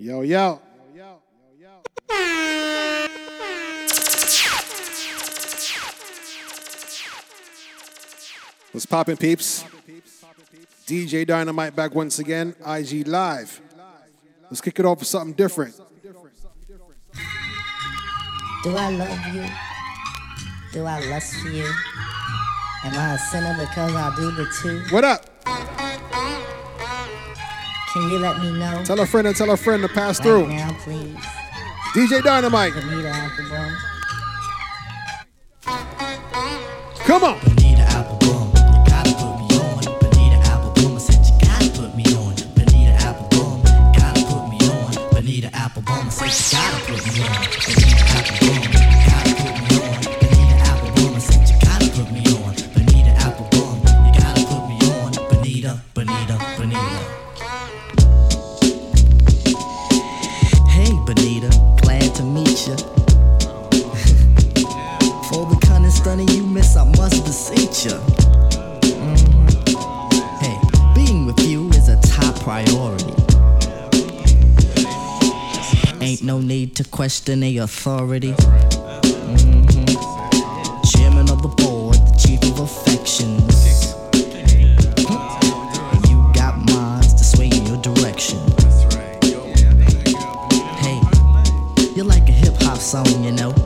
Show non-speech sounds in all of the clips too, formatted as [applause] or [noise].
Yo, yo. Yo, yo, yo yo. What's poppin', peeps? DJ Dynamite back once again, IG Live. Let's kick it off with something different. Do I love you? Do I lust for you? Am I a sinner because I do the two? What up? Can you let me know? Tell a friend and tell a friend to pass right through. now, please. DJ Dynamite, come on. To question the authority. Mm-hmm. Chairman of the board, the chief of affections. And you got minds to sway in your direction. Hey, you're like a hip hop song, you know. [laughs]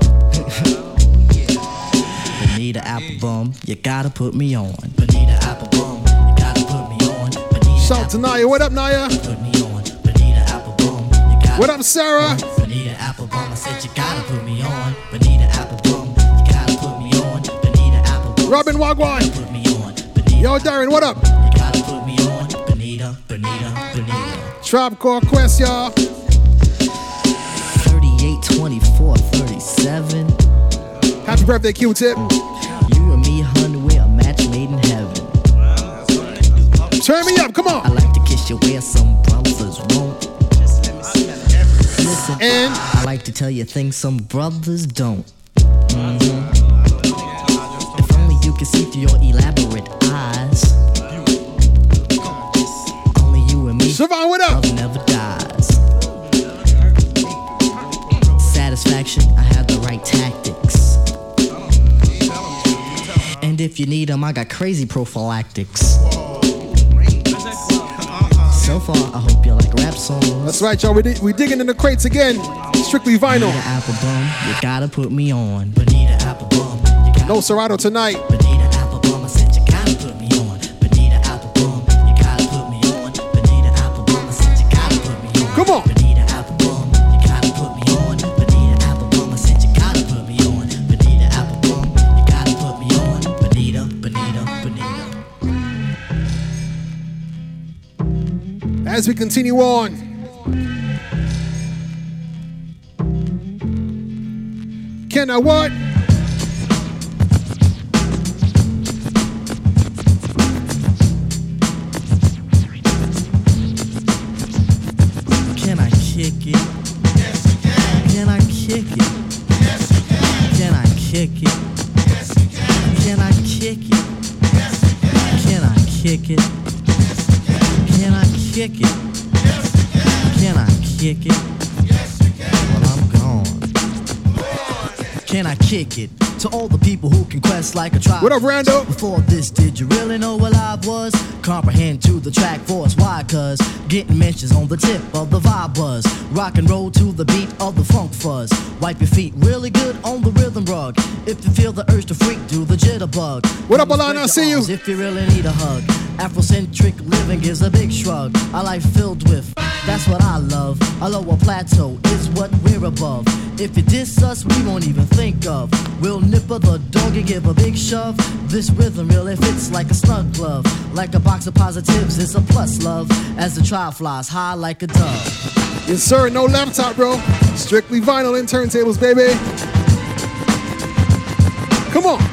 Bonita Applebum, you gotta put me on. Bonita Applebum, you gotta put me on. Bonita Shout out to Naya. What up, Naya? put me on. Bonita Applebum, you gotta What up, Sarah? Robin Wagwan. put me on. Bonita, Yo, Darren, what up? you gotta put me on. Bonita, Bonita, Bonita. Tribe Core Quest, y'all. 38, 24, 37. Happy birthday, Q-Tip. You and me, hun, we're a match made in heaven. Turn me up, come on. I like to kiss you where some brothers won't. Listen, And I like to tell you things some brothers don't. Mhm. You see through your elaborate eyes. Only you and me, Siobhan, what up? love never dies. Satisfaction, I have the right tactics. And if you need them, I got crazy prophylactics. So far, I hope you like rap songs. That's right, y'all. We, di- we digging in the crates again. Strictly vinyl. Bonita Applebum, you gotta put me on. Bonita you gotta No Serato tonight. As we continue on. Can I what? Kick it? To all the people who can quest like a tribe. What up, Rando? Before this, did you really know what live was? Comprehend to the track force. Why? Cause getting mentions on the tip of the vibe was. Rock and roll to the beat of the funk fuzz. Wipe your feet really good on the rhythm rug. If you feel the urge to freak, do the jitterbug. What up, Alana? I see you. If you really need a hug. Afrocentric living is a big shrug. A life filled with, that's what I love. A lower plateau is what we're above. If you diss us, we won't even think of. We'll nipper the dog and give a big shove. This rhythm really fits like a snug glove. Like a box of positives, it's a plus love. As the trial flies high like a dove. Yes, sir. No laptop, bro. Strictly vinyl and turntables, baby. Come on.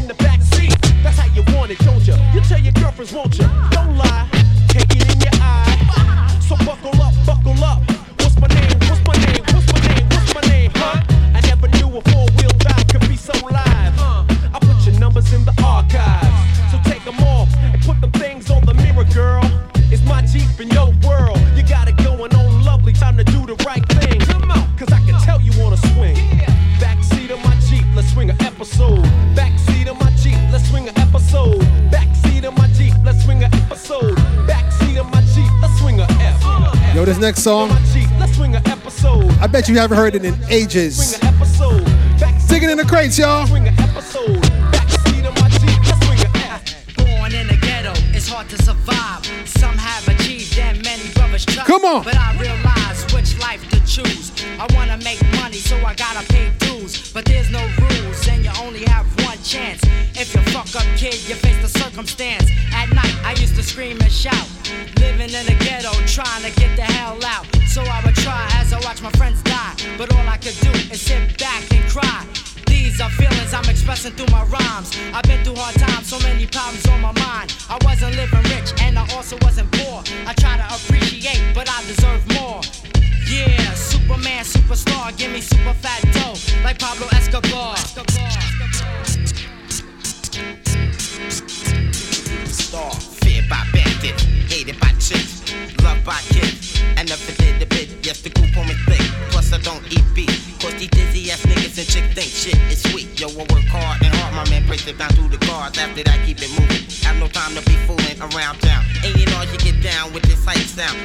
in the back seat. That's how you want it, don't ya? You tell your girlfriends, won't ya? next song. I bet you haven't heard it in ages. Digging in the crates, y'all. Come on. But I realize which life to choose. I wanna make money, so I gotta pay dues. But there's no rules, and you only have one chance. If you fuck up, kid, you face the circumstance. At night, I used to scream and shout. Living in ghetto, trying to times. I've been through hard times, so many problems on my mind. I wasn't living rich and I also wasn't poor. I try to appreciate, but I deserve more. Yeah, Superman, superstar, give me super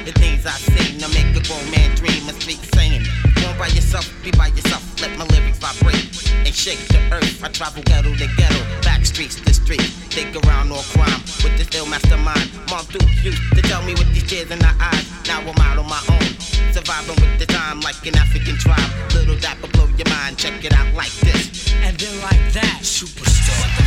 The things I sing, I make a grown man dream and speak saying Don't by yourself, be by yourself. Let my lyrics vibrate and shake the earth. I travel ghetto to ghetto, back streets to street. Think around all crime with this ill mastermind. Mom through youth to tell me with these tears in her eyes. Now I'm out on my own, surviving with the time like an African tribe. Little dapper blow your mind, check it out like this. And then like that, superstar.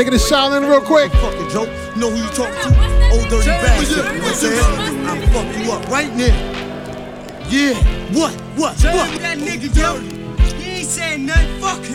Take it to Shaolin real quick. Fucking joke. Know who you talking to? Old dirty bastard. You know I'm saying? I'll fuck you up right now. Yeah. What? What? What? what? That nigga dirty.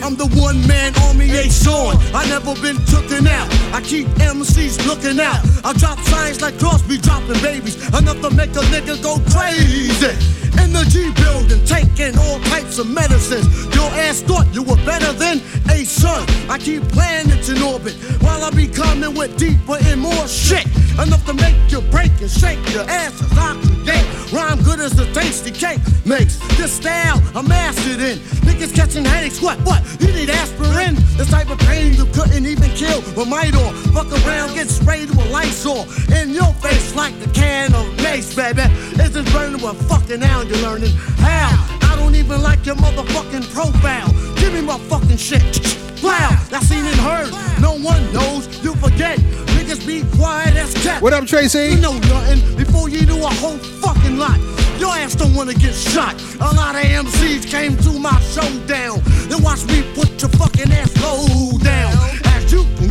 I'm the one man army ain't showing. I never been tooken out. I keep MCs looking out. I drop signs like Crosby dropping babies. Enough to make a nigga go crazy. In the G building, taking all types of medicines. Your ass thought you were better than a hey, son. I keep playing planets in orbit while I be coming with deeper and more shit. Enough to make you break and shake your ass as oxygen. Rhyme good as a tasty cake makes. This style a master mastered in. Niggas catching headaches, what, what? You need aspirin? This type of pain you couldn't even kill with might or. Fuck around, get sprayed with Lysol. In your face like a can of mace, baby. Isn't burning fucking now you're learning. How? I don't even like your motherfucking profile. Give me my fucking shit. Wow, I seen and heard. No one knows. You forget. Niggas be quiet as cat. What up, Tracy? You know nothing before you do a whole fucking lot. Your ass don't wanna get shot. A lot of MCs came to my showdown. Then watch me put your fucking ass low down.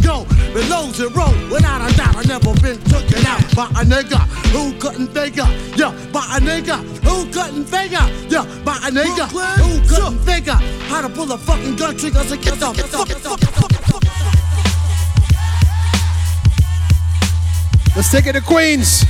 As you can go below zero. Without a doubt, I never been taken out by a nigga who couldn't figure. Yeah, by a nigga who couldn't figure. Yeah, by a nigga who couldn't figure how to pull a fucking gun trigger and get the. Let's take it to Queens.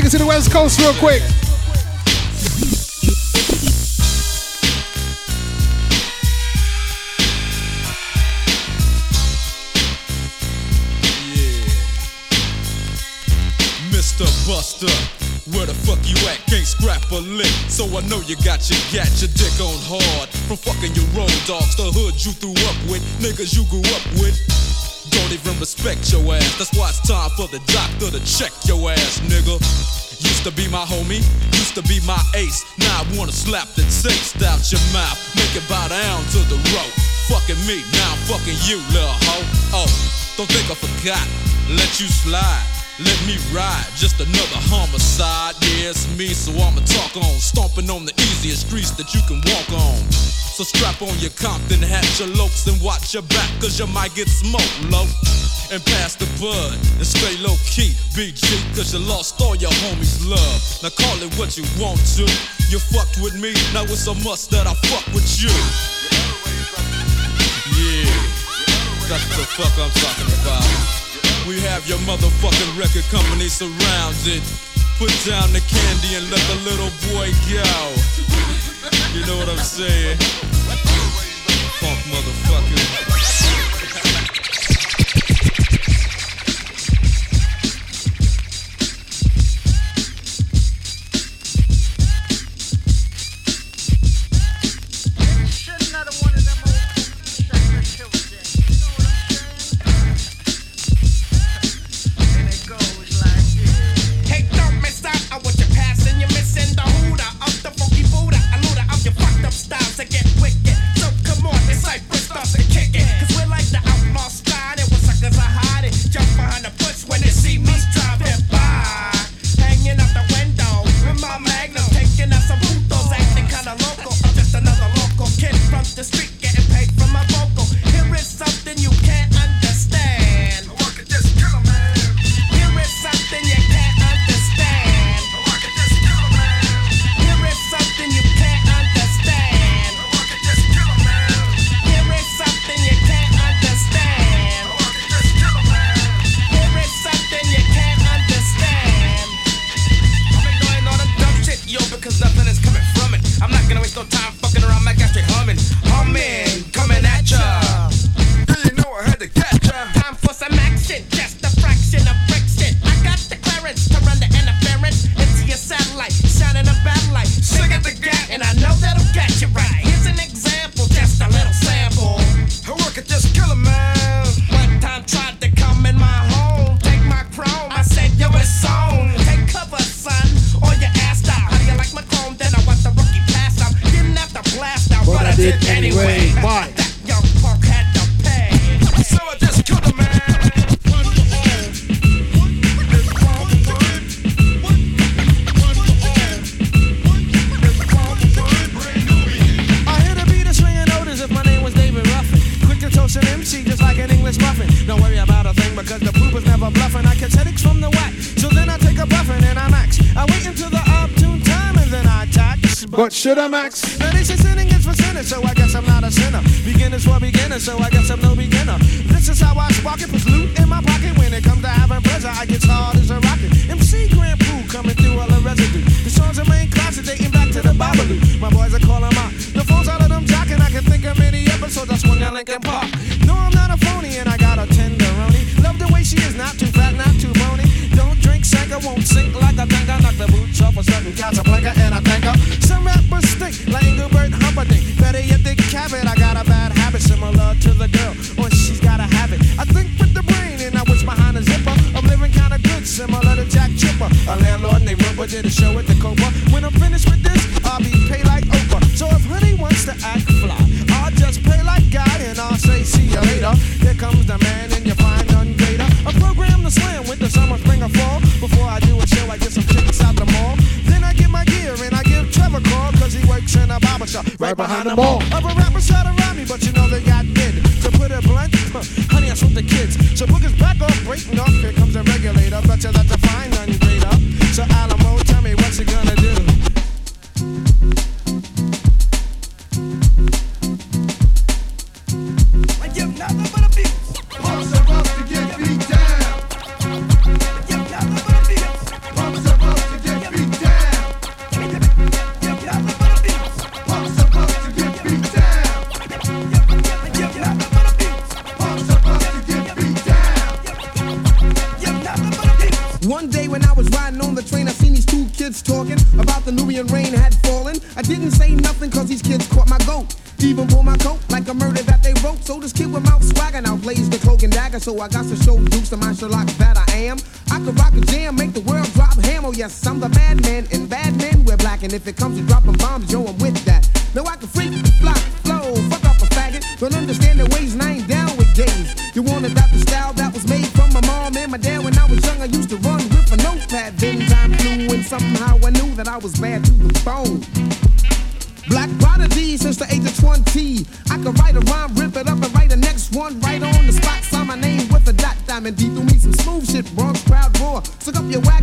Take it to the West Coast real quick. Mr. Buster, where the fuck you at? Can't scrap a lick, so I know you got your gat, your dick on hard. From fucking your road dogs, the hood you threw up with, niggas you grew up with. Don't even respect your ass. That's why it's time for the doctor to check your ass, nigga. Used to be my homie, used to be my ace. Now I wanna slap the taste out your mouth, make it bow down to the rope. Fucking me, now I'm fucking you, little hoe. Oh, don't think I forgot. Let you slide. Let me ride, just another homicide. Yeah, it's me, so I'ma talk on. Stomping on the easiest streets that you can walk on. So strap on your Compton hat, your lokes, and watch your back, cause you might get smoked low. And pass the bud, and stay low key, BG, cause you lost all your homies' love. Now call it what you want to. You fucked with me, now it's a must that I fuck with you. Yeah, that's what the fuck I'm talking about. We have your motherfucking record company surrounded. Put down the candy and let the little boy go. You know what I'm saying? Max? Now they say sinning is for sinners, so I guess I'm not a sinner. Beginners for beginners, so I guess I'm no beginner. This is how I spark it, puts loot in my pocket. When it comes to having pleasure, I get hard as a rocket. MC Grand Poo coming through all the residue. The songs are main closet dating back to the Babalu. My boys are calling out. The phones out of them jocking, I can think of many episodes I swung at Lincoln Park.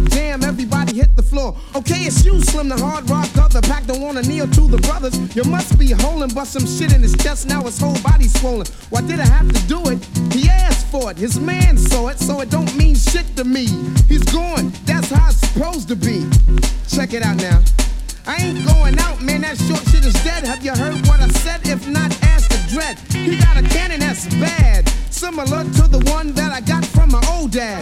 Jam, everybody hit the floor. Okay, it's you, Slim, the hard rock other pack. Don't wanna kneel to the brothers. You must be holding, but some shit in his chest. Now his whole body swollen. Why did I have to do it? He asked for it. His man saw it, so it don't mean shit to me. He's gone. That's how it's supposed to be. Check it out now. I ain't going out, man. That short shit is dead. Have you heard what I said? If not, ask the dread. He got a cannon that's bad, similar to the one that I got from my old dad.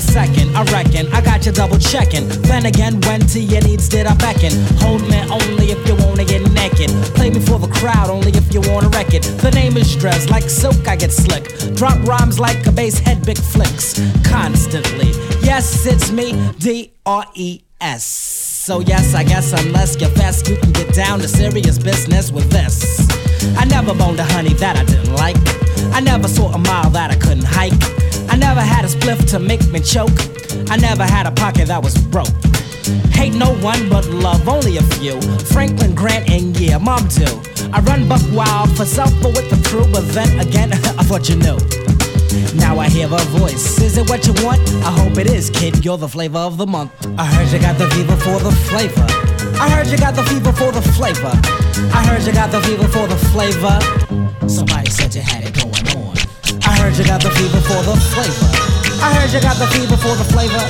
a second, I reckon I got you double checking. Then again, when to your needs did I beckon? Hold me only if you wanna get naked. Play me for the crowd only if you wanna wreck it. The name is Dress, like silk I get slick. Drop rhymes like a bass head, big flicks. Constantly. Yes, it's me, D R E S. So yes, I guess unless you're fast, you can get down to serious business with this. I never boned a honey that I didn't like. I never saw a mile that I couldn't hike. Never had a spliff to make me choke. I never had a pocket that was broke. Hate no one but love only a few. Franklin Grant and yeah, mom too. I run buck wild for self but with the crew, but then again, [laughs] I thought you knew. Now I hear a voice. Is it what you want? I hope it is, kid. You're the flavor of the month. I heard you got the fever for the flavor. I heard you got the fever for the flavor. I heard you got the fever for the flavor. Somebody said you had it going heard you got the fever for the flavor. I heard you got the fever for the flavor.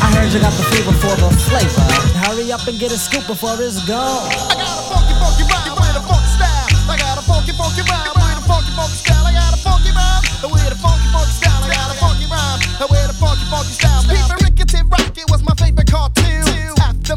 I heard you got the fever for the flavor. Hurry up and get a scoop before it's gone. I got a funky, funky rhyme with a funky style. I got a funky, funky rhyme with a funky, funky style. I got a funky rhyme with a funky, funky style. I got a funky rhyme with a funky, funky style. People Rickety Rocket was my favorite cartoon. After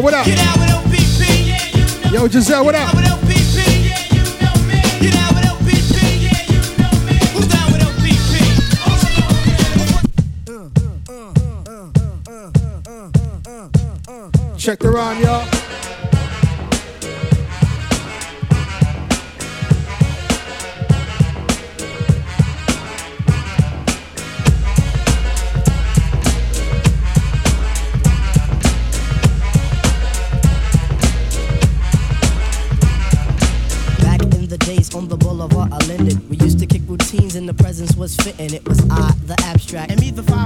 What up? Get down with. Yeah, you know Yo, Giselle, what up? with LPP. Yeah, you know me. Get down with LPP. Yeah, you know me. Who's down with LPP? Check the rhyme, y'all. Was fitting. It was I, the abstract. And me, the footer.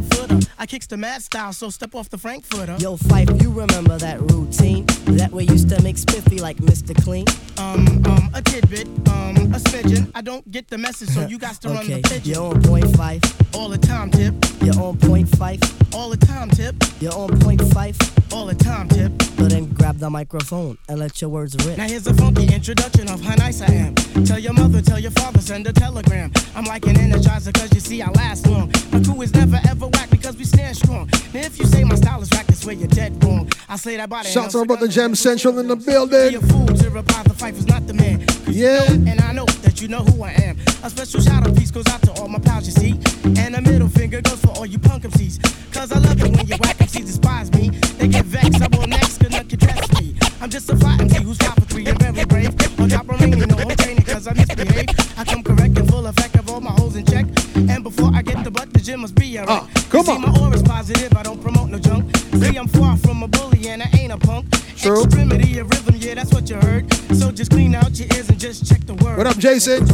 I kicks the mad style, so step off the Frankfurter. Yo, Fife, you remember that routine? That way used to make spiffy like Mr. Clean. Um, um, a tidbit, um, a smidgen. I don't get the message, so you got to run Okay, the pigeon. you're on point five. All the time, tip. You're on point five. All the time, tip. You're on point five. All the time, tip. So then grab the microphone and let your words rip. Now here's a funky introduction of how nice I am. Tell your mother, tell your father, send a telegram. I'm like an energizer, cause you see I last long. My crew is never ever whack because we stand strong. Now if you say my style is whack, that's where you're dead wrong. I say that body. Shout out to brother Jam Central in the building. a fool to reply the fight was not the man. Yeah. And I know that you know who I am. A special shout out piece goes out to all my pals, you see. And a middle finger goes for all you punk MCs. Cause I love it when you whack MCs despise me. They get vexed, I will next, cause none can dress me. I'm just a fly MC who's five for three and very brave. Top of ringing, no I'm training cause I misbehave. And before I get the butt, the gym must be alright. Ah, come you see, on. my aura's positive, I don't promote no junk. See, I'm far from a bully and I ain't a punk. True. Extremity of rhythm, yeah, that's what you heard. So just clean out your ears and just check the word. What up, Jason?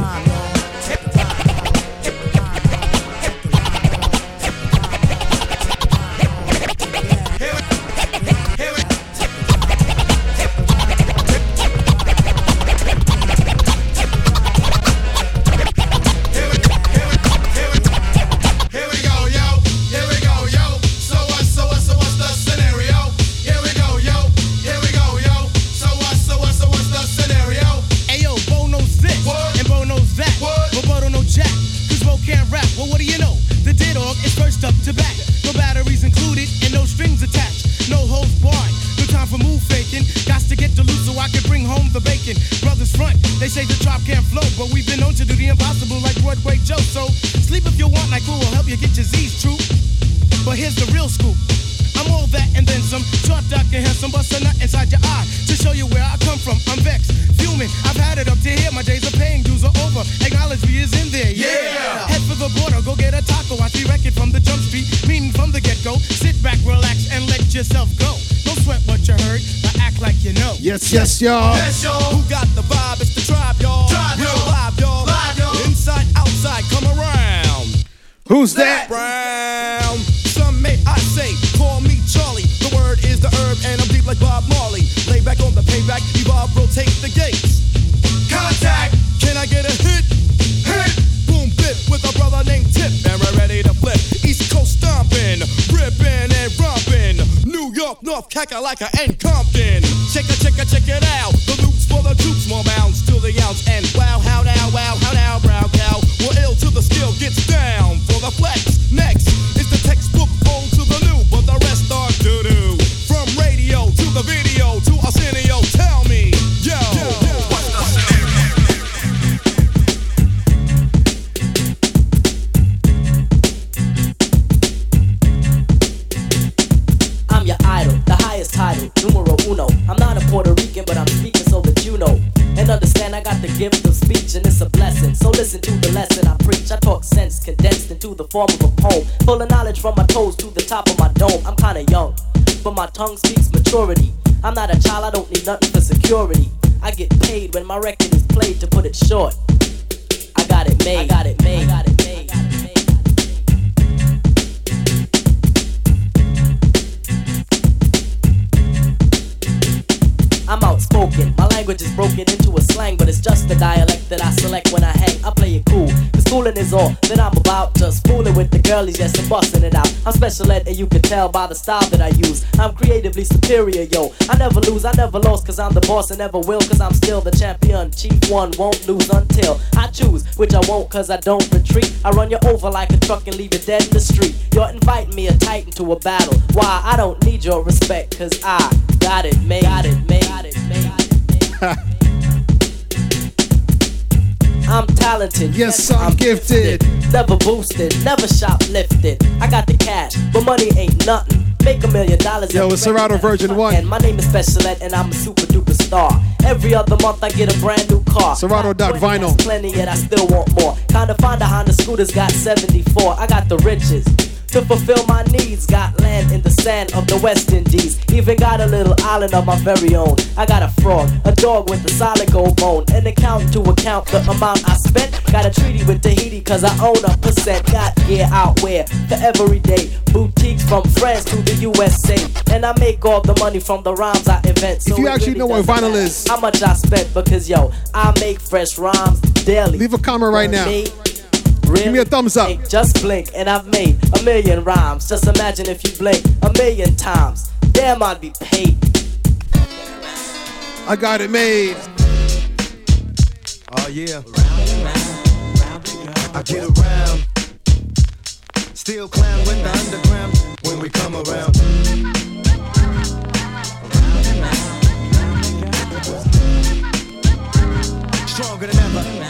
Brothers front, they say the drop can't flow, but we've been known to do the impossible like Broadway Joe. So sleep if you want, like who will help you get your Z's true. But here's the real scoop. I'm all that and then some. Short, dark, and handsome, bust a nut inside your eye to show you where I come from. I'm vexed, fuming. I've had it up to here. My days of paying dues are over. Acknowledge me is in there. Yeah. Head for the border, go get a taco. I see it from the jump street, meaning from the get go. Sit back, relax, and let yourself go. Yes, yes, y'all. Yes, yo. Who got the vibe? It's the tribe, y'all. Tribe, y'all. live, y'all. Live, y'all. Inside, outside, come around. Who's that? Brown. York, North, Kakalaka, and Compton. Check it, check it, check it out. The loops for the troops, more bounds to the ounce. And tongue speaks maturity. I'm not a fooling with the girlies, yes, and busting it out. I'm special ed, and you can tell by the style that I use. I'm creatively superior, yo. I never lose, I never lost, cause I'm the boss and never will, cause I'm still the champion. Chief one won't lose until I choose, which I won't, cause I don't retreat. I run you over like a truck and leave you dead in the street. You're inviting me a titan to a battle. Why? I don't need your respect, cause I got it made. Got it made. Got it made. [laughs] I'm talented. Yes, I'm gifted. Never boosted, never shoplifted. I got the cash, but money ain't nothing. Make a million dollars. Yo, it's Serato Virgin 1. And my name is Special Ed, and I'm a super duper star. Every other month I get a brand new car. Serato dot vinyl. Plenty, yet I still want more. Kinda find a Honda scooter's got 74. I got the riches. To fulfill my needs, got land in the sand of the West Indies. Even got a little island of my very own. I got a frog, a dog with a solid gold bone. An account to account the amount I spent. Got a treaty with Tahiti, cause I own a percent. Got gear out where for every day. Boutiques from France to the USA. And I make all the money from the rhymes I invent. So If you actually really know what vinyl is- How much I spent, because yo, I make fresh rhymes daily. Leave a comment right now. Me, Give me a thumbs up. just blink and I've made a million rhymes. Just imagine if you blink a million times. Damn, I'd be paid. I got it made. Oh yeah. I get around. Still clown with the underground when we come around. Stronger than ever.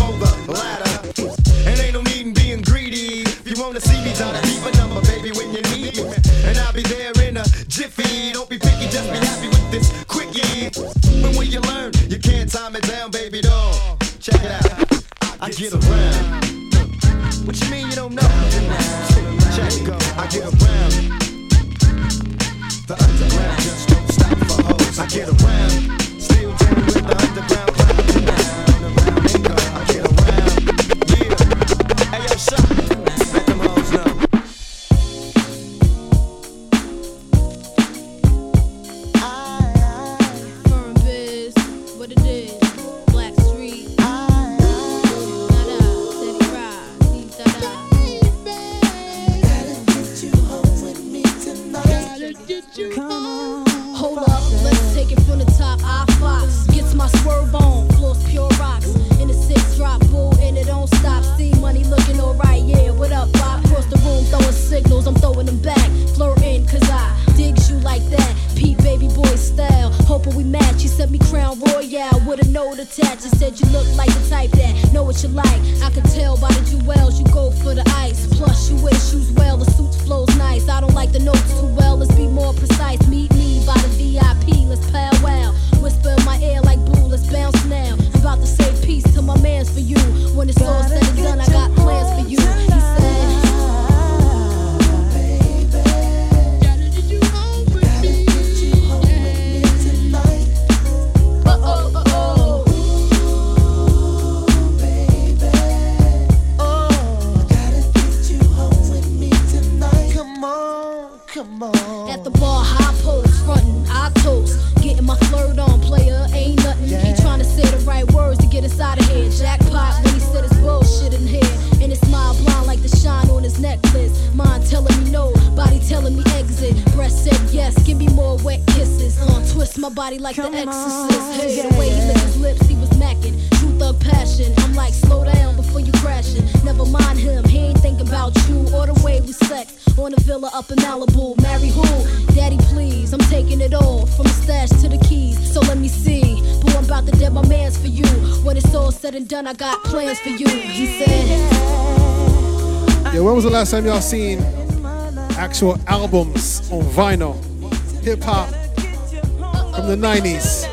be there in a jiffy. For you. When it's all said and done, I got plans for you. He said, Yeah, when was the last time y'all seen actual albums on vinyl? Hip hop from the 90s.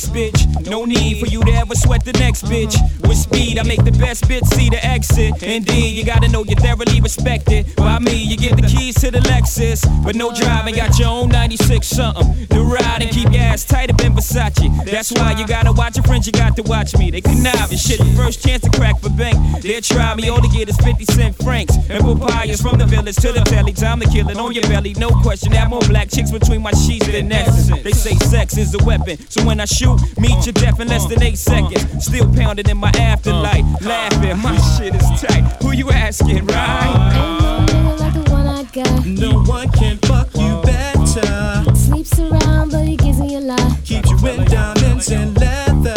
Next bitch. No need for you to ever sweat the next bitch. With speed, I make the best bitch see the exit. Indeed, you gotta know you're thoroughly respected. By me, you get the keys to the Lexus. But no driving, got your own 96 something. To ride and keep your ass tight up in Versace. That's why you gotta watch your friends, you got to watch me. They connive and shit. The first chance to crack for bank. They'll try me, all they get is 50 cent francs. And papayas from the village to the telly. Time to kill it on your belly, no question. Have more black chicks between my sheets than essence. They say sex is a weapon. So when I shoot, meet your death in less than eight seconds. Still pounding in my afterlife. Laughing, my shit is tight. Who you asking, right? like the one I got. No one can fuck you better. Sleeps around, but he gives me a lot. Keeps you in diamonds and leather.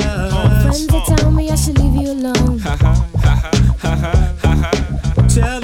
Friends that tell me I should leave you alone. Tell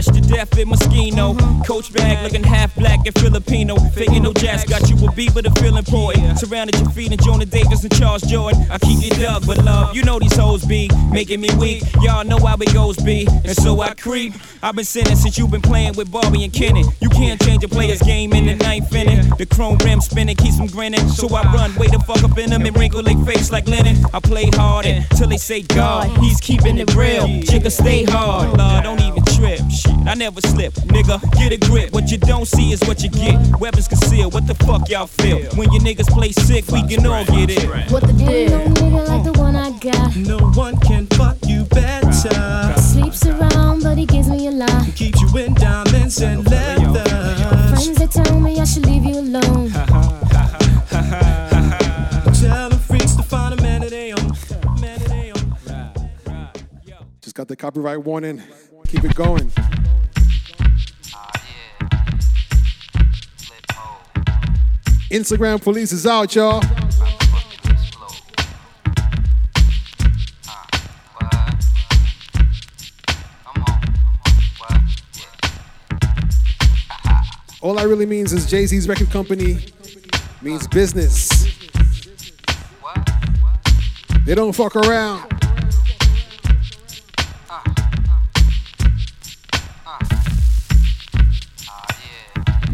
Fresh to death in Moschino. Mm-hmm. Coach bag looking half black and Filipino. Faking no jazz, got you a beat, but a feel important. Surrounded your feet and Jonah Davis and Charles Jourdan. I keep you dug, but love, you know these hoes be making me weak. Y'all know how it goes, be. And so I creep. I've been sinning since you've been playing with Barbie and Kenny. You can't change a player's game in the ninth inning. The chrome rim spinning keeps them grinning. So I run, way the fuck up in them and wrinkle their face like linen. I play hard until they say God, mm-hmm. he's keeping it real. Jigga stay hard, Lord, don't even trip. Shit, I never slip, nigga. Get a grip. What you don't see is what you get. Weapons concealed. What the fuck y'all feel? When your niggas play sick, we can all get it. What the Ain't no nigga like the one I got. No one can fuck you better. Sleeps around, but he gives me a lot. Keeps you in diamonds and leather. Friends that tell me I should leave you alone. Tell the freaks to find a man that they own. Man that. Just got the copyright warning. Keep it going. Instagram police is out, y'all. All that really means is Jay Z's record company means business. They don't fuck around.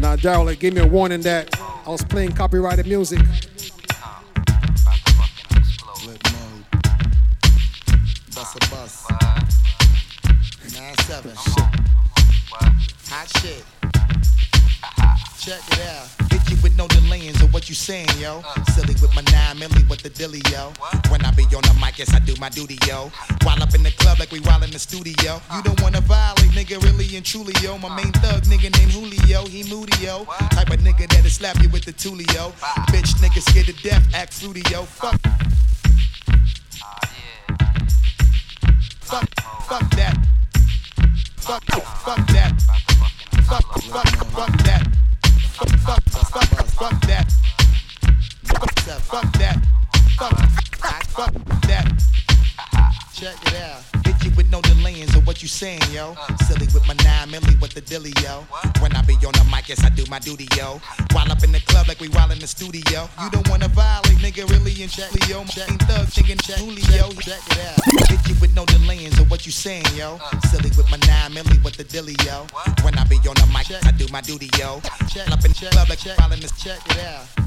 Now, Daryl like, gave me a warning that I was playing copyrighted music. Bust a bus. Nine seven. Hot shit. Check it out. Hit you with no delayings of what you saying, yo. Silly with my nine milli with the dilly, yo. When I be on the mic, yes, I do my duty, yo. While up in the club like we while in the studio. You don't wanna violate, nigga, really and truly, yo. My main thug nigga named Julio, he moody, yo. Type of nigga that'll slap you with the tulio. Bitch nigga scared to death, act fruity, yo. Fuck. Fuck, fuck that. Fuck, fuck that. Fuck, fuck, fuck that. Fuck, fuck, fuck, fuck that. Fuck, that. Fuck, that. Check it out. Hit you with no delayings of what you saying, yo. Silly with my nine milli with the dilly, yo. When I be on the mic, yes, I do my duty, yo. While up in the club like we while in the studio. You don't wanna violate, nigga, really and check, yo. Check thug, chicken, check, Julio. Check it out. Hit you with no delayings of what you saying, yo. Silly with my nine milli with the dilly, yo. When I be on the mic, I do my duty, yo. Check up in the club like check, check it out.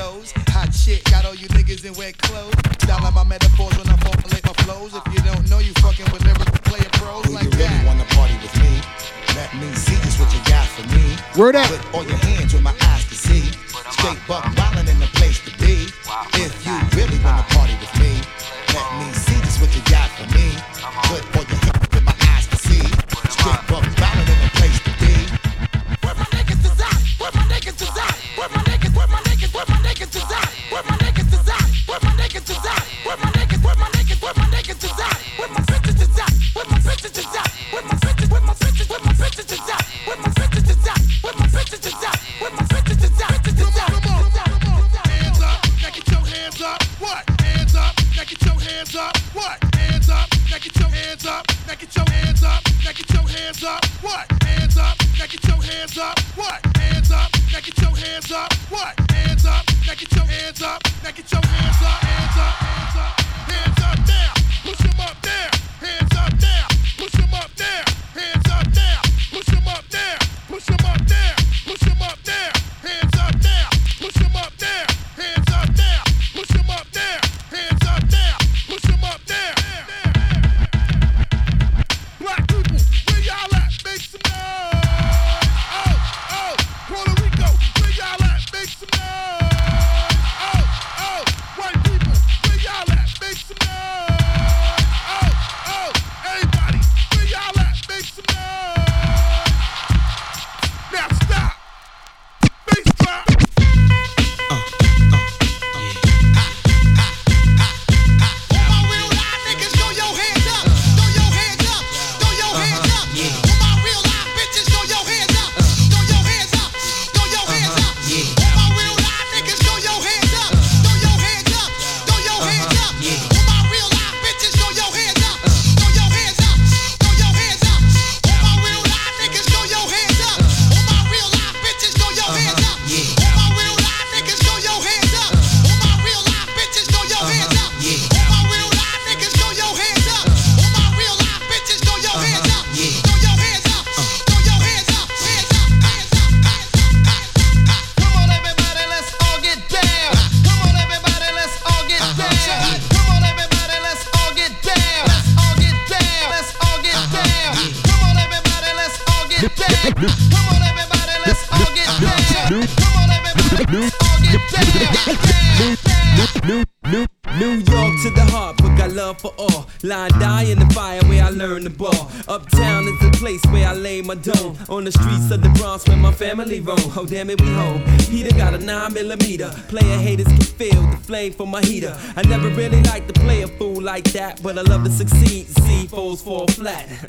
toes? Hot shit, got all you niggas in wet clothes. Style my metaphors when I formulate my flows. If you don't know, you fucking with lyrical player pros Do like you really that. wanna party with me? Let me see just what you got for me. Word up. Put all your hands where my eyes can see. Straight buck wildin' in the place to be. If you really wanna party with me, let me see just what you got for me. Put all your hands where my eyes can see. Straight buck niggas, is at? Where my niggas is at? Where my niggas is at? Where my niggas, where my niggas, where my niggas is at? Where my bitches is at? Where my bitches is at? Where my bitches, where my bitches, where my bitches is at? Where my bitches is at? Where my bitches is at? Where my bitches is at? Bitches is at? Hands up, now get your hands up. What? Hands up, now get your hands up. What? Hands up, now get your hands up. Now get your hands up, now get your hands up. What? Hands up, now get your hands up. What? Hands up, now get your hands up. What? Hands up. Now get your hands up, Oh damn it, we home. Peter got a nine millimeter. Player haters can feel the flame from my heater. I never really liked to play a fool like that, but I love to succeed. See foes fall flat, [laughs]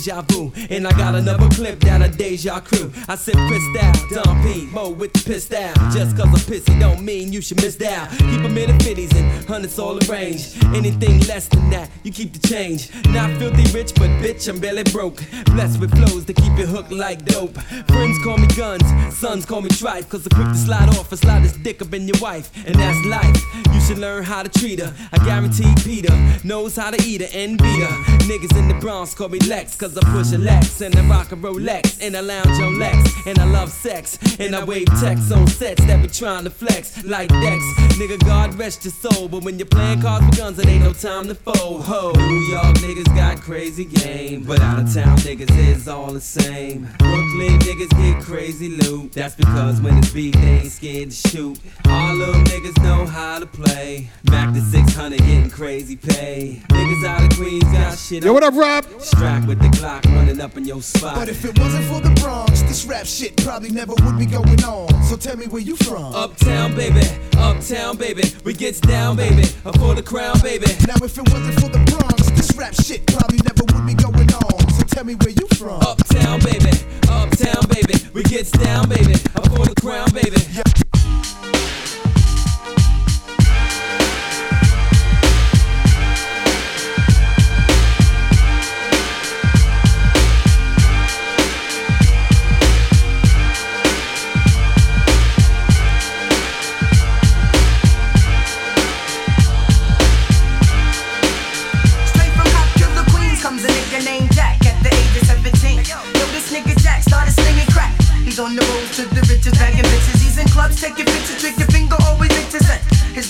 deja vu. And I got another clip down a deja crew. I said pissed out, Dom P, Mo with the pissed out. Just cause I'm pissy don't mean you should miss down. Keep 'em in the fifties and hundreds all arranged. Anything less than that, you keep the change. Not filthy rich, but bitch, I'm barely broke. Blessed with flows to keep it hooked like dope. Friends call me guns, sons call me tripe. Cause I'm quick to slide off and slide this dick up in your wife. And that's life. You should learn how to treat her. I guarantee Peter knows how to eat her and beat her. Niggas in the Bronx call me Lex, cause I push a Lex and I rock a Rolex and I lounge on Lex and I love sex and I wave texts on sets that be trying to flex like Dex. Nigga, God rest your soul, but when you're playing cards with guns, it ain't no time to fold. Ho, New York niggas got crazy game, but out of town niggas is all the same. Brooklyn niggas get crazy loot. That's because when it's beat, they ain't scared to shoot. Harlem niggas know how to play. Back to 600 getting crazy pay. Niggas out of Queens got shit. Yo, what up, Rob? Strapped with the Glock running up in your spot. But if it wasn't for the Bronx, this rap shit probably never would be going on. So tell me where you from. Uptown, baby, uptown, baby. We gets down, baby. Up for the crown, baby. Now if it wasn't for the Bronx, this rap shit probably never would be going on. So tell me where you from. Uptown, baby, uptown, baby. We gets down, baby. Up for the crown, baby.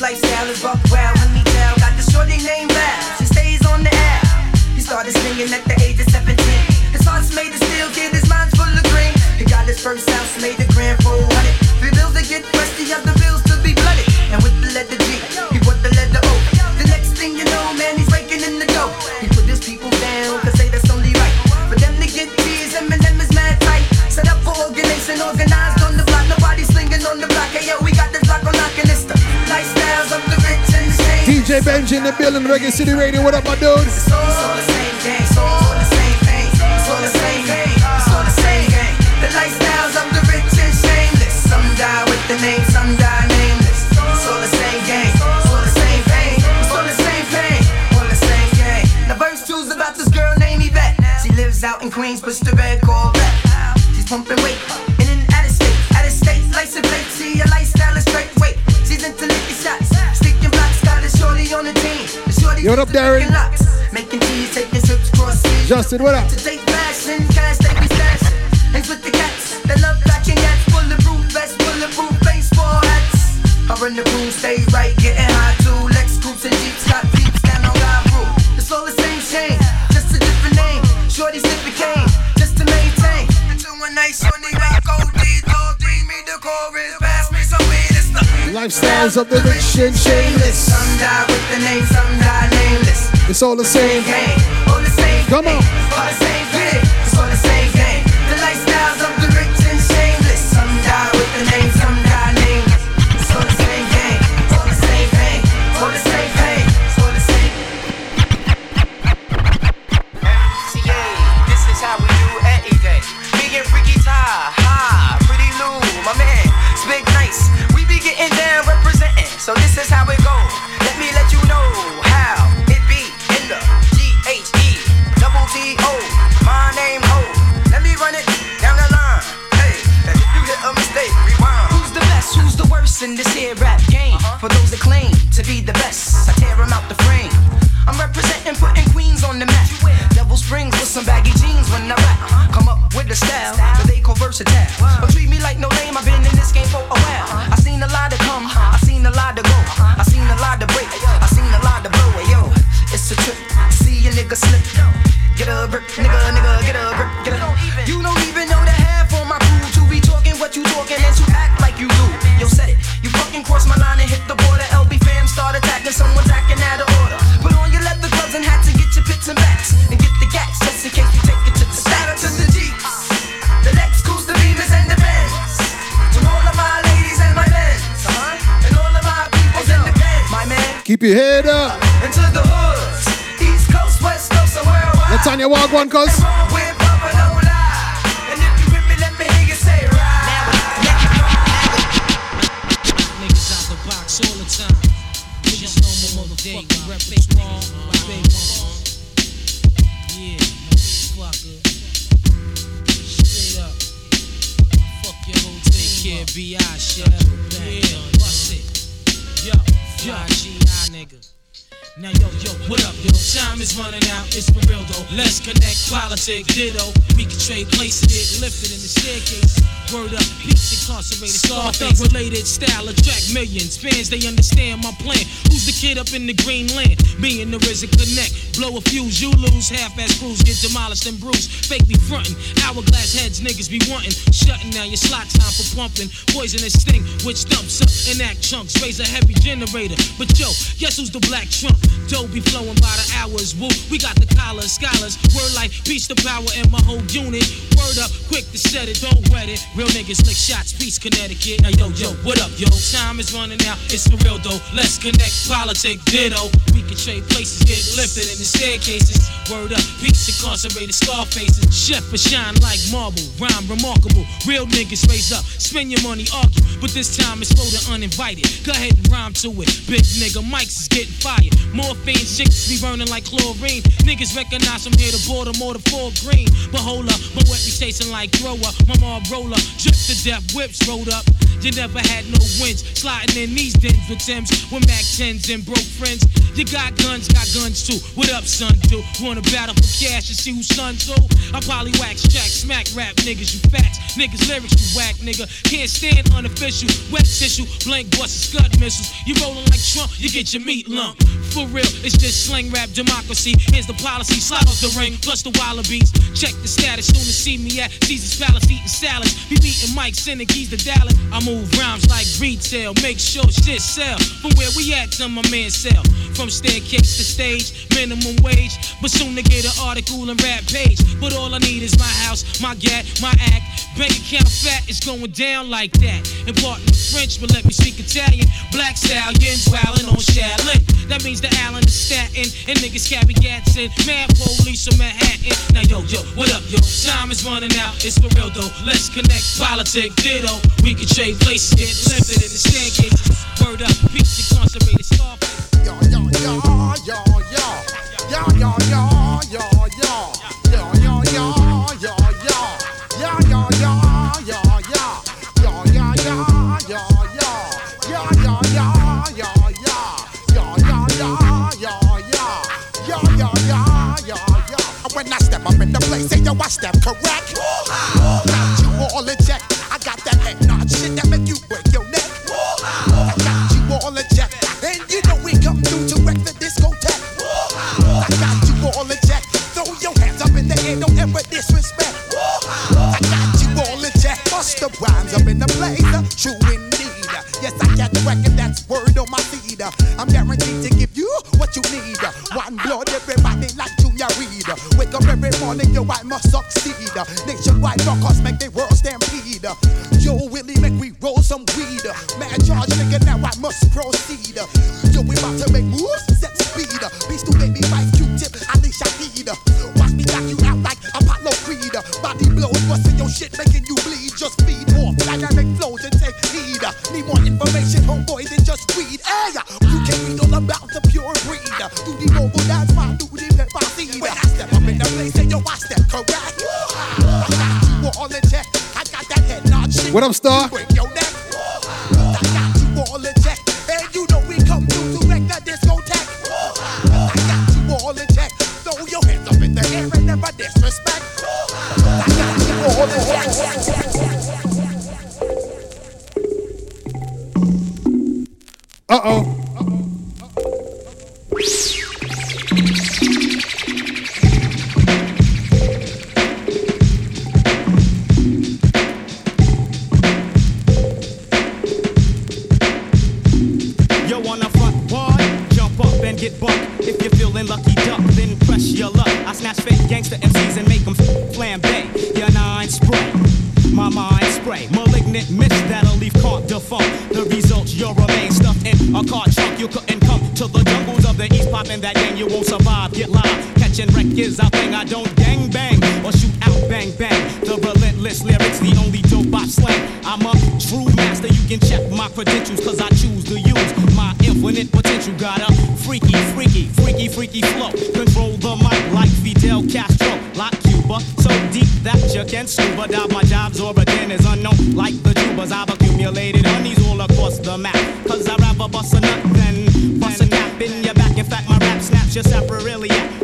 Interesting. His lifestyle is rough, wild, let me tell. Got the shorty named Lab, she stays on the air. He started singing at the age of 17. His heart's made of steel, kid, his mind's full of green. He got his first house, made a grand 400. Three bills to get rusty, other bills DJ Benji in the building, Reggae City Radio. What up, my dude? It's all the same gang, it's all the same thing. It's all the same gang, it's all the same gang. The lifestyles of the rich and shameless. Some die with the name, some die nameless. It's all the same gang, it's all the same thing. It's all the same thing, all the same gang. Now verse two's about this girl named Yvette. She lives out in Queens, push the red Corvette. She's pumping weight Yo, what up, Darren? making cheese, taking trips cross. Justin, what up? To take fashion, cash they be stashing. Hangs with the cats that love backing yaks. Bulletproof vest, bulletproof baseball hats. Her and the crew stay right, getting high Lifestyles of the rich and shameless. Some die with the name, some die nameless. It's all the same. All the same. Come on. Care, B.I. Yeah, bust it. Yo, yo, G.I. nigga. Now yo, yo, what up, yo? Time is running out, it's for real though. Let's connect, politics, ditto. We can trade places, get lifted in the staircase. Word up, peace incarcerated, Scarface related style, attract millions. Fans, they understand my plan. Who's the kid up in the green land? And the RZA connect. Blow a fuse, you lose. Half-ass crews get demolished and bruised. Fake me frontin', hourglass heads niggas be wantin'. Shutting down your slot time for pumping. Poisonous sting, which dumps up and act chunks. Raise a heavy generator. But yo, guess who's the black trump? Dough be flowing by the hours. Woo, we got the collars, scholars. Word like peace to power and my whole unit. Word up, quick to set it, don't wet it. Real niggas lick shots, peace, Connecticut. Now yo, yo, what up, yo? Time is running out, it's for real though. Let's connect, politics, ditto. We can trade places, get lifted in the staircases. Word up, peace incarcerated, scar faces. Chef for shine like marble, rhyme remarkable. Real niggas raise up, spend your money, argue. But this time it's the uninvited. Go ahead and rhyme to it. Big nigga, mics is getting fired. Morphine chicks be burning like chlorine. Niggas recognize from here to Baltimore to Fort Greene. But hold up, my tasting like thrower. My mom roller, drip the death, whips rolled up. You never had no wins. Sliding in these dens with Tims with Mac 10s and broke friends. You got guns, got guns too. What up, son? Do wanna battle for cash and see who's son too? I probably wax track, smack rap niggas, you fats. Niggas lyrics, you whack nigga. Can't stand unofficial, wet tissue, blank busts, scud missiles. You rolling like Trump, you get your meat lump. For real, it's just slang rap democracy. Here's the policy, slide off the ring, plus the Wallabees. Check the status, soon to see me at Caesar's Palace eating salads. Be meeting Mike, sending to Dallas. I move rhymes like retail, make sure shit sell. From where we at to my man sell. From staircase to stage, minimum wage. But soon to get an article and rap page. But all I need is my house, my gat, my act. Bank account fat is going down like that. Important French, but let me speak Italian. Black stallions wildin' on Shaolin. That means the Allen is Staten. And niggas carry gats in. Mad police from Manhattan. Now yo, yo, what up, yo? Time is running out. It's for real though. Let's connect. Politic, ditto. We can trade places, get lifted in the staircase. Word up, peace the concentrated scarface. Yo, yo, yo, yo, yo. Yo, yo, yo, yo, yo. Yo, yo, yo, yo, yo. Yo, yo, yo, yo, yo. Yo, yo, yo, yo, yo. Yo, yo, yo, yo, yo. Yo, yo, yo, yo, yo. Yo, yo, yo, yo, yo. When I step up in the place, say yo, I step correct. Got couldn't come to the jungles of the east, popping that gang. You won't survive. Get live, catching wreck is our thing. I don't gang bang or shoot out bang bang. The relentless lyrics, the only dope I slang. I'm a true master. You can check my credentials, cause I choose to use my infinite potential. Got a freaky, freaky, freaky, freaky flow. Control the mic like Fidel Castro, like Cuba. So deep that you can scuba dive. My job's origin is unknown, like the tubers. I've accumulated honeys all across the map. Cause I'd rather bust a nut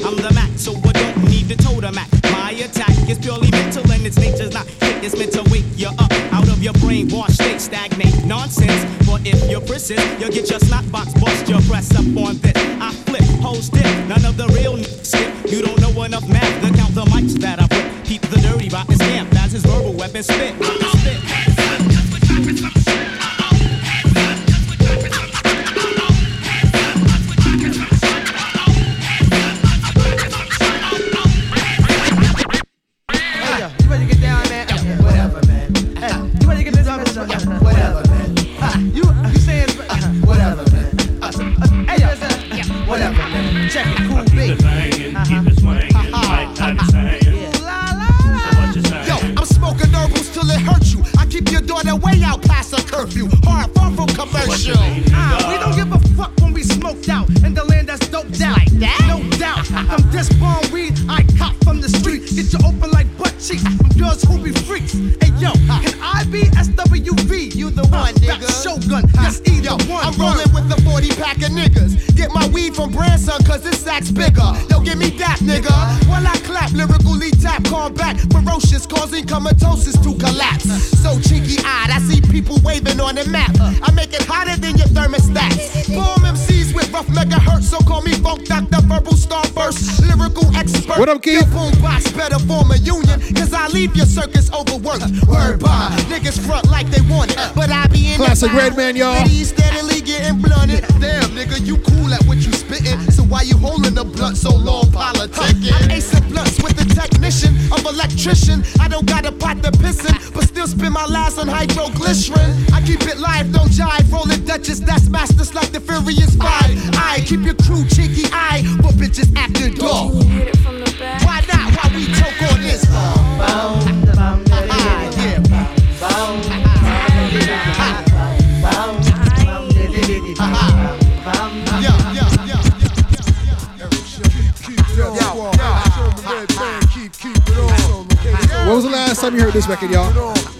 I'm the Mac, so I don't need to tote a Mac. My attack is purely mental and its nature's not hit. It's meant to wake you up out of your brainwash state, stagnate nonsense. But if you're you'll get your snot box bust. Your press up on this. I flip, hold stiff. None of the real skip. You don't know enough math to count the mics that I put. Keep the dirty rotten scamp as his verbal weapon spit. Cause I leave your circus overworked. Word by niggas front like they want it, but I be in Classic the Red Man, y'all. Ladies steadily getting blunted. Damn, nigga, you cool at what you spitting. So why you holding the blunt so long, politicking? I'm acing blunts with the technician of electrician. I don't got a pot to pissin', but still spend my last on hydroglycerin. I keep it live, no jive. Rolling Duchess, that's masters like the Furious Five. I keep your crew cheeky eye, but bitches acting dog. Why not? Why we choke last time you heard this record, y'all?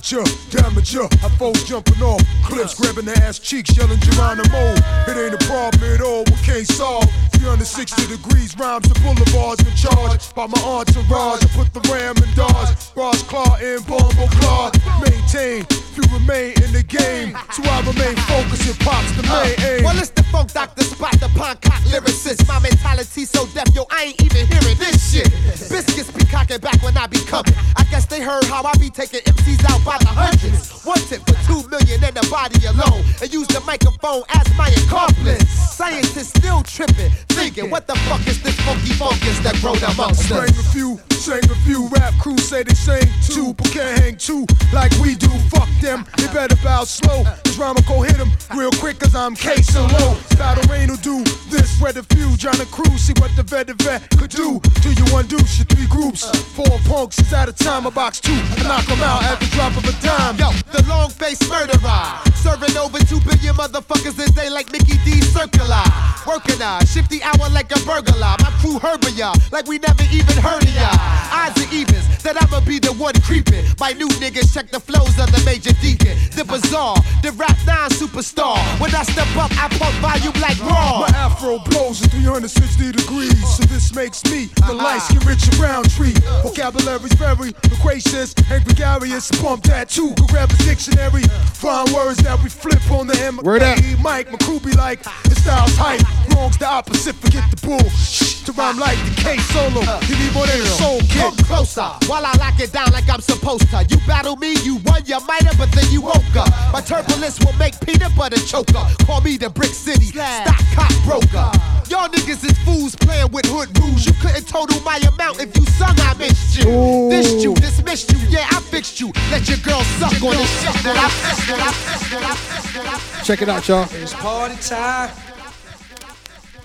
Amateur, amateur. I foes jumping off cliffs, grabbing the ass cheeks, yelling Geronimo. It ain't a problem at all, we can't solve. 360 degrees, rhymes and boulevards in charge. By my entourage, I put the ram in dodge. Ross Claw and Bombo Claw. Maintain, you remain in the game. So I remain focused and pops the main uh, aim. Well, it's the funk doctor Spock, the Poncock lyricist. My mentality so deaf, yo, I ain't even hearing this shit. Biscuits be cocking back when I be coming. I guess they heard how I be taking MCs out by the hundreds. One tip for two million in the body alone. And use the microphone as my accomplice. Scientists still tripping, thinking, what the fuck is this funky fungus that growed amongst us? Sang a few, sang a few rap crews say they sing too, but can't hang two like we do. Fuck them, they better bow slow. This rhyme go hit them real quick, cause I'm casing low. Battle rain will do this, where the few, John and Crew, see what the vet the vet could do. Do you undo shit, three groups, four punks, is at a time, a box two. I knock them out at the drop of a dime. Yo, the long face murderer. Serving over two billion motherfuckers a day like Mickey D. Circular. Working a shifty hour like a burglar. My crew herbing ya like we never even heard of ya. Odds are evens that I'ma be the one creeping. My new niggas check the flows of the major deacon. The bizarre, the rap nine superstar. When I step up, I pump volume like raw. My afro blows at 360 degrees, so this makes me the uh-huh. light skin Richard Roundtree. Vocabulary's very loquacious and gregarious. Pump that too, go grab a dictionary. Find words that we flip on the M. Word up. Mike, be like, the style's hype. Wrong's the opposite, forget the bull. Shh, to rhyme like the K solo. Uh, you need more than a soul Come closer while I lock it down like I'm supposed to. You battle me, you won, you might have, but then you woke up. My turbulence will make peanut butter choker. Call me the Brick City stock cop broker. Y'all niggas is fools playing with hood rules. You couldn't total my amount if you sung I missed you. Dissed you, dismissed you, yeah, I fixed you. Let your girl suck on this shit that I fixed, that I fixed, that I fixed, that I fixed. Check it out, y'all. It's party time.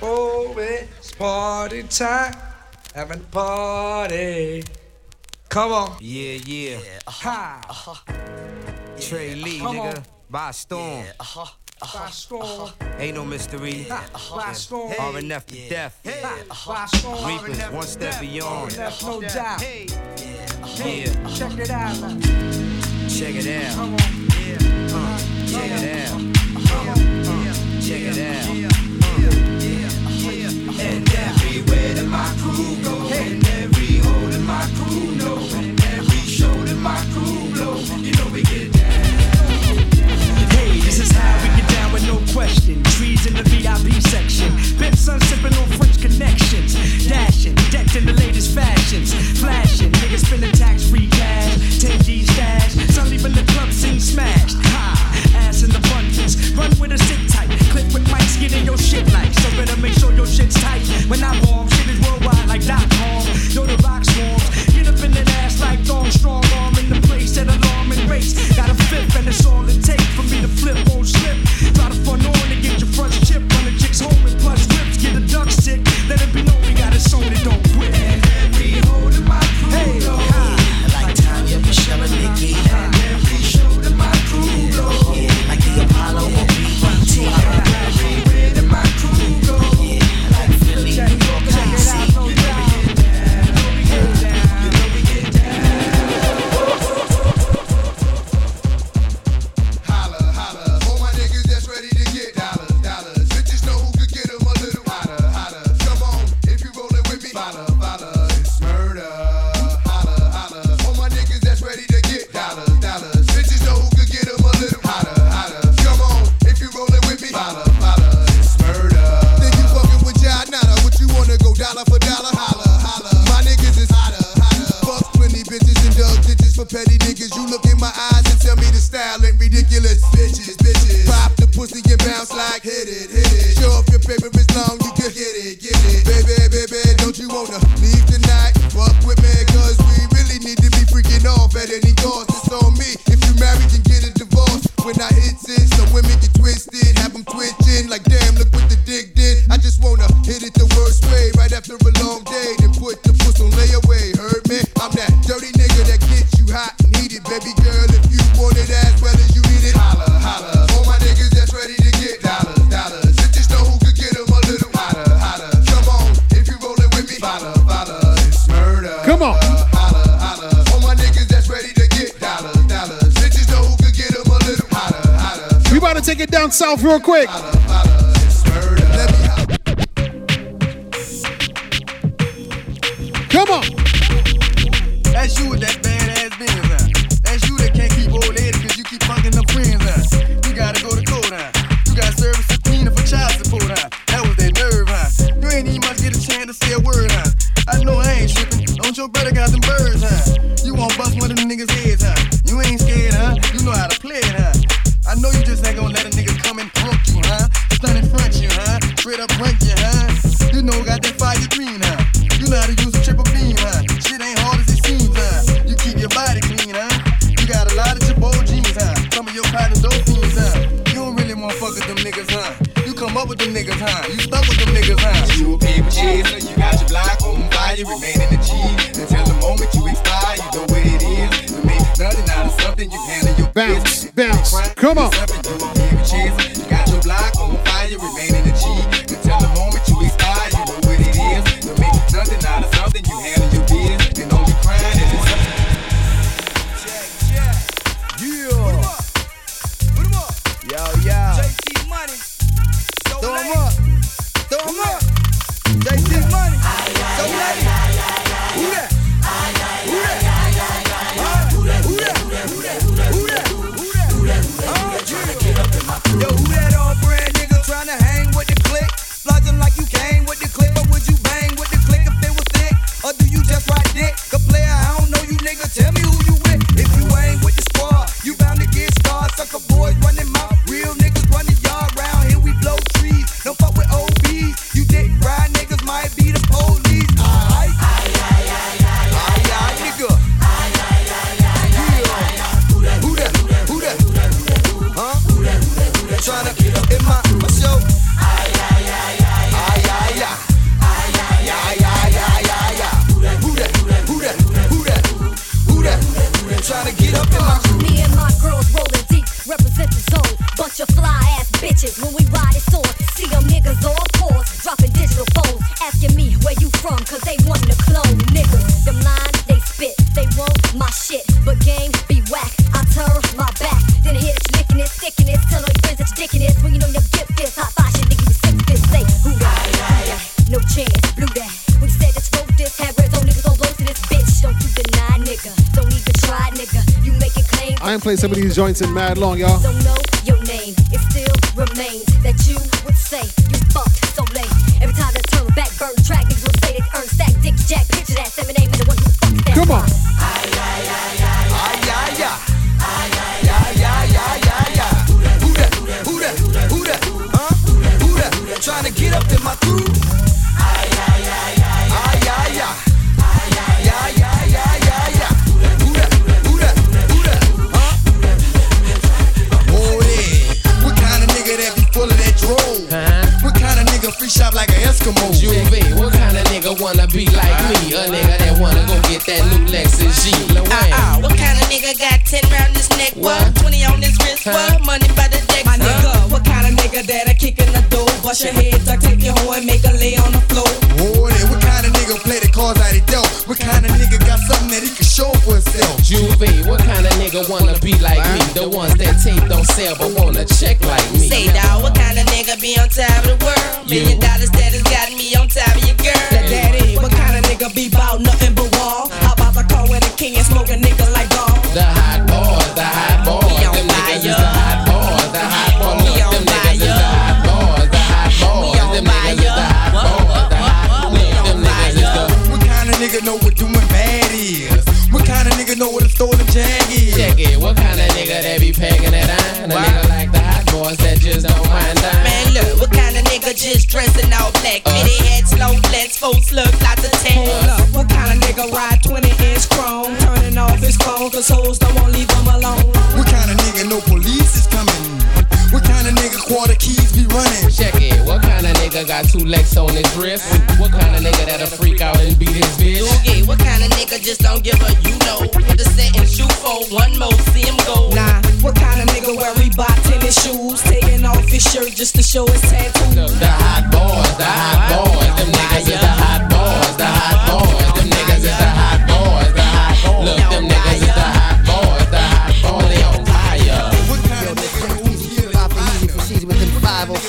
Oh, it's party time. Having a party. Come on. Yeah, yeah. Uh-huh, ha. Uh-huh. Trey Lee, Come nigga. on. By storm. Uh-huh, By storm. Ain't no mystery. By storm. RNF to death. By storm. Reapers one step beyond. Left no doubt. Yeah, Check it out now. check it out. Come on. Uh, check it out. Uh, check it out. And everywhere that my crew go, and every hole that my crew and every show that my crew question. Trees in the VIP section. Bip sun sipping on French connections. Dashing, decked in the latest fashions. Flashing, niggas spending tax free cash. 10G stash. Some leaving the club scene smashed. Ha, ass in the bunches. Run with a sit tight. Clip with mics, get in your shit like. So better make sure your shit's tight. When I bomb, shit is worldwide like dot com. Know the face. Got a fifth, and it's all it takes for me to flip, won't slip. Try to fun on to get your front chip. Run the chicks home and plus rips, get a duck stick. Let it be known we got it sewn, it don't joints in mad long, y'all. wanna be like me, a nigga wanna go get that new Lexus G. Uh-uh, what kind of nigga got 10 round his neck? What? 20 on his wrist? What? Money by the deck? My nigga, what kind of nigga that I kick in the door? Bust your head, duck, take your hoe and make her lay on the floor. Boy, what kind of nigga play the cards out he dealt? What kind of nigga got something that he can show for himself? Juve, what kind of nigga wanna be like me? The ones that tape don't sell but wanna check like me. Say, dawg, what kind of nigga be on top of the world? Million dollars that has got me on top of your girl. That daddy, what kind of nigga be bout nothing the hot boys, the hot boys, we on them niggas is the hot boys, the hot boys. Them niggas is the hot boys, the hot boys, them niggas is the hot boys, the hot boys. Them niggas is the. What kind of nigga know what doing bad? What kind of nigga know is? What kind of nigga be that iron? A nigga like the hot boys that just don't mind time. Man, look, what kind of nigga just dressing all black? Uh. Mini heads, low flats, full slugs, lots of tats. Hold up, what kind of nigga ride 20 inch chrome? Turning off his phone, cause hoes don't want leave him alone. What kind of nigga know police is coming? What kind of nigga quarter keys be running? Check it, what kind of nigga got two legs on his wrist? What kind of nigga that'll freak out and beat his bitch? Yeah, what kind of nigga just don't give a you know? Put the set and shoot for one more, see him go. Nah, what kind of nigga wear Reebok tennis shoes? Taking off his shirt just to show his tattoo. The hot boys, the hot boys, them niggas is the hot boys, the hot boys, them niggas is the hot boys, the hot boys. Look, them niggas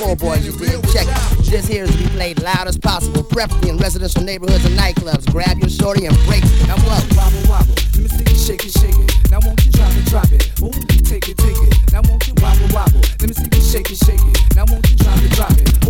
504 boys, you dig? Check. This here is to be played loud as possible, preferably in residential neighborhoods and nightclubs. Grab your shorty and break it. Now what? Wobble, wobble. Let me see you shake it, shake it. Now won't you drop it, drop it. Ooh, take it, take it. Now won't you wobble, wobble. Let me see you shake it, shake it. Now won't you drop it, drop it.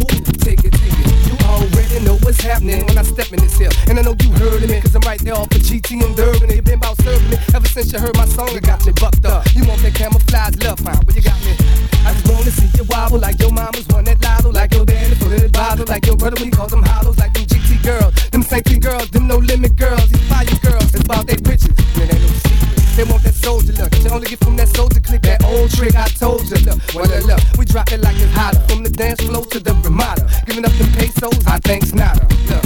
What's happening when I step in this hill. And I know you heard of me, cause I'm right there off of GT and Durban. And you been about serving me ever since you heard my song. You got me bucked up. You want that camouflage love found, but you got me. I just wanna see you wobble like your mama's one that lotto, like your daddy in a bottle, like your brother when he calls them hollows, like them GT girls, them sanctity girls, them no limit girls, these fire girls. It's about they and it ain't no secret. They want that soldier look. You only get from that soldier click, that old trick I told you. Look, well, look, look, we drop it like it's hotter. From the dance floor to the Ramada. Giving up them pesos, I think's nada. Look,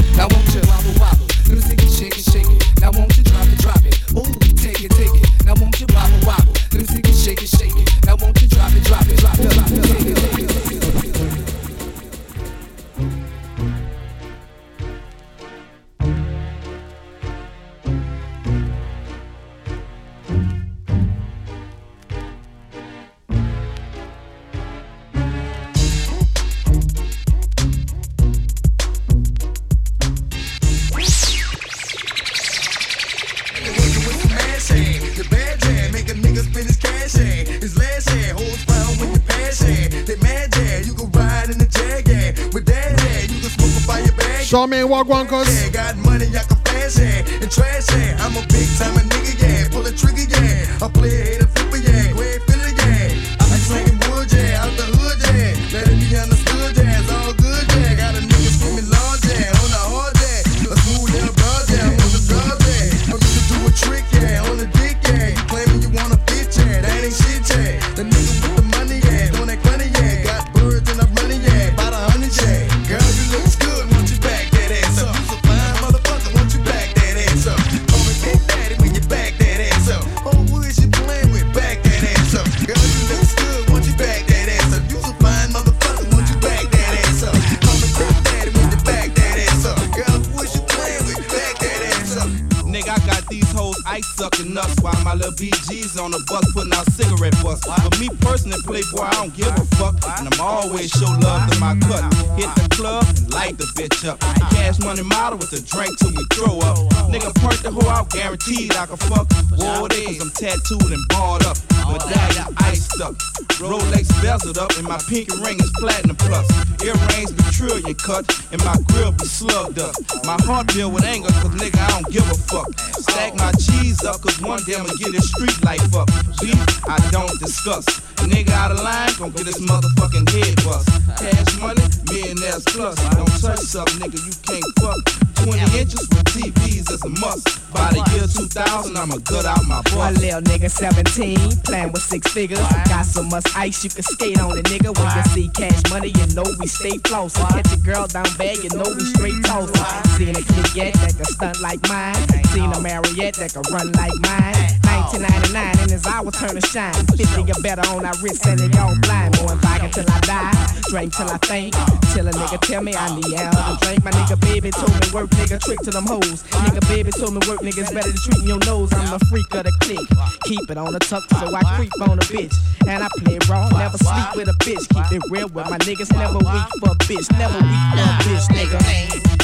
pinky ring is platinum plus. Earrings be trillion cut, and my grill be slugged up. My heart filled with anger, cause nigga, I don't give a fuck. Stack my cheese up, cause one day I'ma get this street life up. Beef, I don't discuss. Nigga out of line, gon' get this motherfucking head bust. Cash money, millionaires plus. Don't touch something, nigga, you can't fuck. 20 inches with TVs is a must. By the year 2000, I'ma gut out my One butt. little nigga 17, playing with six figures. Got so much ice you can skate on it, nigga. When you see cash money, you know we stay flossing. Catch a girl down bad, you know we straight tossing. Seen a kid yet that can stunt like mine. Seen a oh. Marriott that can run like mine. 1999 and his hour turn to shine. 50 or better on our wrist and it all blind. Going vodka till I die, drink till I faint. Till a nigga tell me I need to drink. My nigga baby told me work, nigga trick to them hoes. Nigga baby told me work, niggas better than treating your nose. I'm the freak of the clique. Keep it on the tuck so I creep on a bitch. And I play raw, never sleep with a bitch. Keep it real with my niggas, never weak for a bitch. Never weak for a bitch, nigga.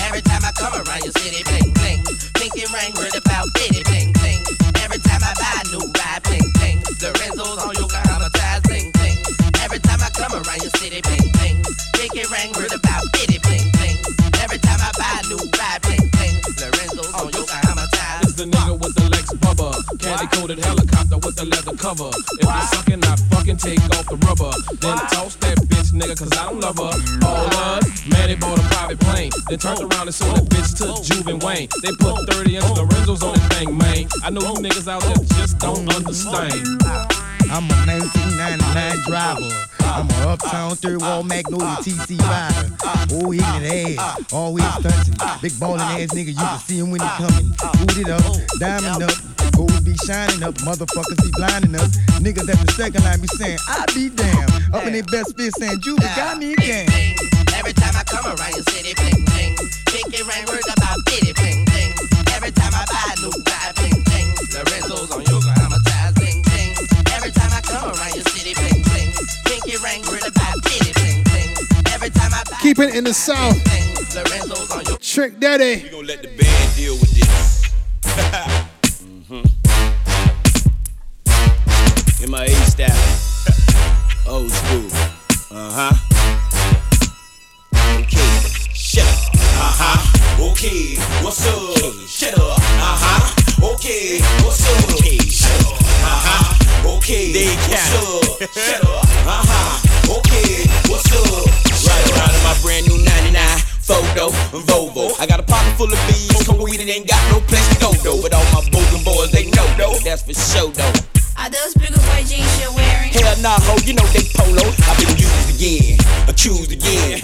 Every time I come around your city, bling bling. Pinky ring, word about bitty, bling bling. Every time I buy a new ride, bling bling. Lorenzo's on Yokohama ties, bling bling. Every time I come around your city, bling bling. Pinky ring, word about bitty, the nigga with the Lex Bubba. candy coated helicopter with the leather cover. If you're sucking, I fucking take off the rubber. Then toss that bitch, nigga, cause I don't love her. All love, man, they bought a private plane. Then turned around and sold that bitch to Juve and Wayne. They put 30 inch Lorenzos on that thing, man. I know you niggas out there just don't understand. I'm a 1999 driver. I'm a uptown Third Ward Magnolia TC rider. Oh, ignorant ass, always stunting. Big ballin' ass nigga, you can see him when he coming. Boot it up, diamond up, gold be shining up. Motherfuckers be blinding us. Niggas at the second line be saying, I be damn. Up in their best fit saying, Juba got me again. Every time I come around your city, bling bling. Pinky ring word about bitty, bling bling. Every time I buy a new ride, Keep it in the south. Trick Daddy. We let the band deal with this. Mhm. [laughs] In my A style. Old school. Uh huh. That's for sure though. Are those bigger boy jeans you're wearing? Hell nah, ho, you know they polo. I've been used again, accused again.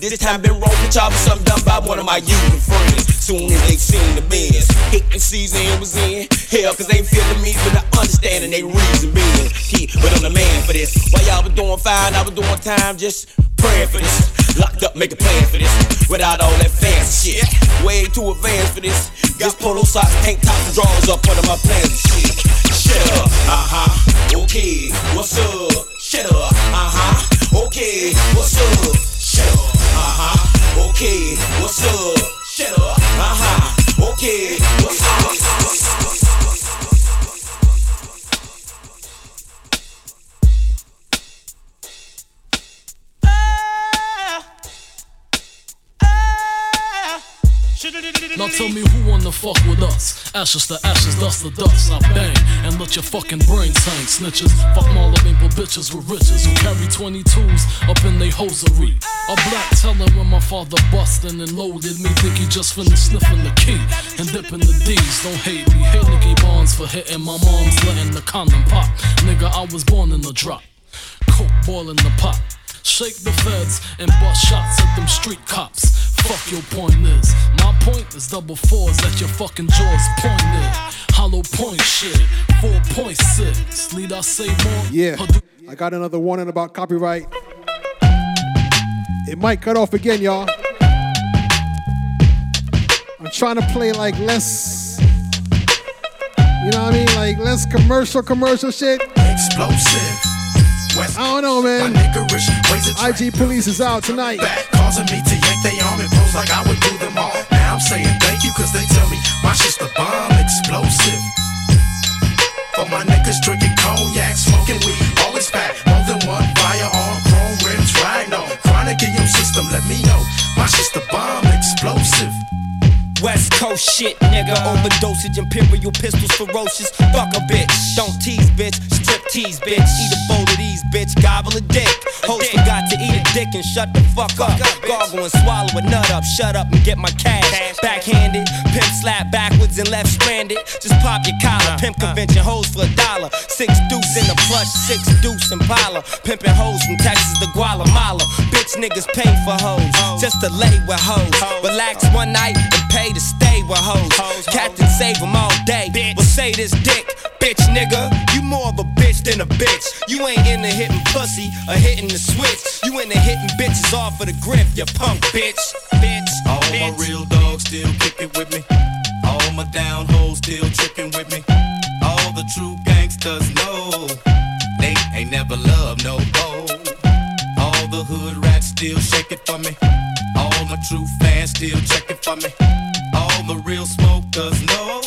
This time been job for something done by one of my usual friends. Soon as they seen the bins, hitting season was in. Hell, cause they feeling me, but I understanding they reason being. He, but I'm the man for this. While y'all was doing fine, I was doing time, just praying for this. Locked up, make a plan for this. Without all that fancy shit. Way too advanced for this. Got polo socks, tank tops, and drawers up under my plans and shit. Shut up, uh huh. Okay, what's up? Shut up, uh huh. Okay, what's up? Shut up, uh huh. Okay, what's up? Shut up, uh huh. Okay, what's Now tell me who wanna fuck with us? Ashes to ashes, dust to dust. I bang and let your fucking brains hang, snitches. Fuck all the maple bitches with riches who carry 22s up in they hosiery. A black telling when my father bustin' and loaded me. Think he just finished sniffing the key and dipping the D's. Don't hate me. Hate Nicky Barnes for hitting my mom's letting the condom pop. Nigga, I was born in the drop. Coke boiling the pot. Shake the feds and bust shots at them street cops. Fuck your point is. My point is double fours at your fucking jaws pointed. Hollow point shit. 4.6. Need I say more? Yeah. I got another warning about copyright. It might cut off again, y'all. I'm trying to play like less. You know what I mean? Like less commercial, commercial shit. Explosive. West I don't know, man. My niggerish ways IG Police is out tonight. back, they arm and pose like I would do them all. Now I'm saying thank you, cause they tell me my shit's the bomb explosive. For my niggas drinking cognac, smoking weed, always pack more than one firearm, chrome rims, right on. Chronic in your system, let me know. My shit's the bomb explosive. West Coast shit, nigga. Overdosage, imperial pistols, ferocious. Fuck a bitch. Don't tease, bitch. Tease, bitch. Eat a bowl of these, bitch. Gobble a dick. Host forgot to eat a dick and shut the fuck up. Gargle and swallow a nut up. Shut up and get my cash. Backhanded, pimp slap backwards and left stranded. Just pop your collar. Pimp convention hoes for a dollar. Six deuce in the plush, six deuce in Impala. Pimping hoes from Texas to Guatemala. Bitch niggas pay for hoes. Just to lay with hoes. Relax one night and pay to stay with hoes. Captain save them all day. Well, say this dick, bitch nigga. You more of a bitch than a bitch. You ain't into hitting pussy or hitting the switch. You into hitting bitches off of the grip, you punk bitch. Bitch. All my real dogs still kicking with me. All my down hoes still tricking with me. All the true gangsters know they ain't never loved no hoe. All the hood rats still shaking for me. All my true fans still checking for me. All the real smokers know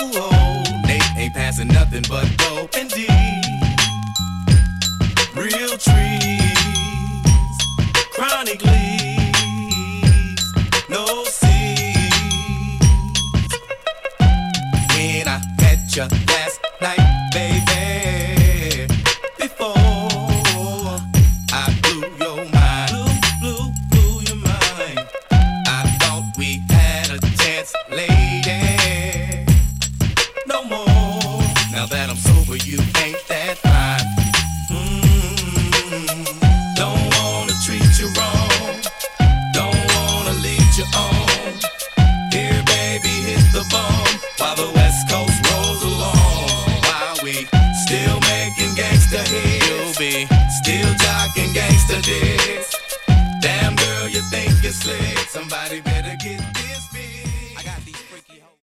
they ain't passing nothing but dope indeed. Real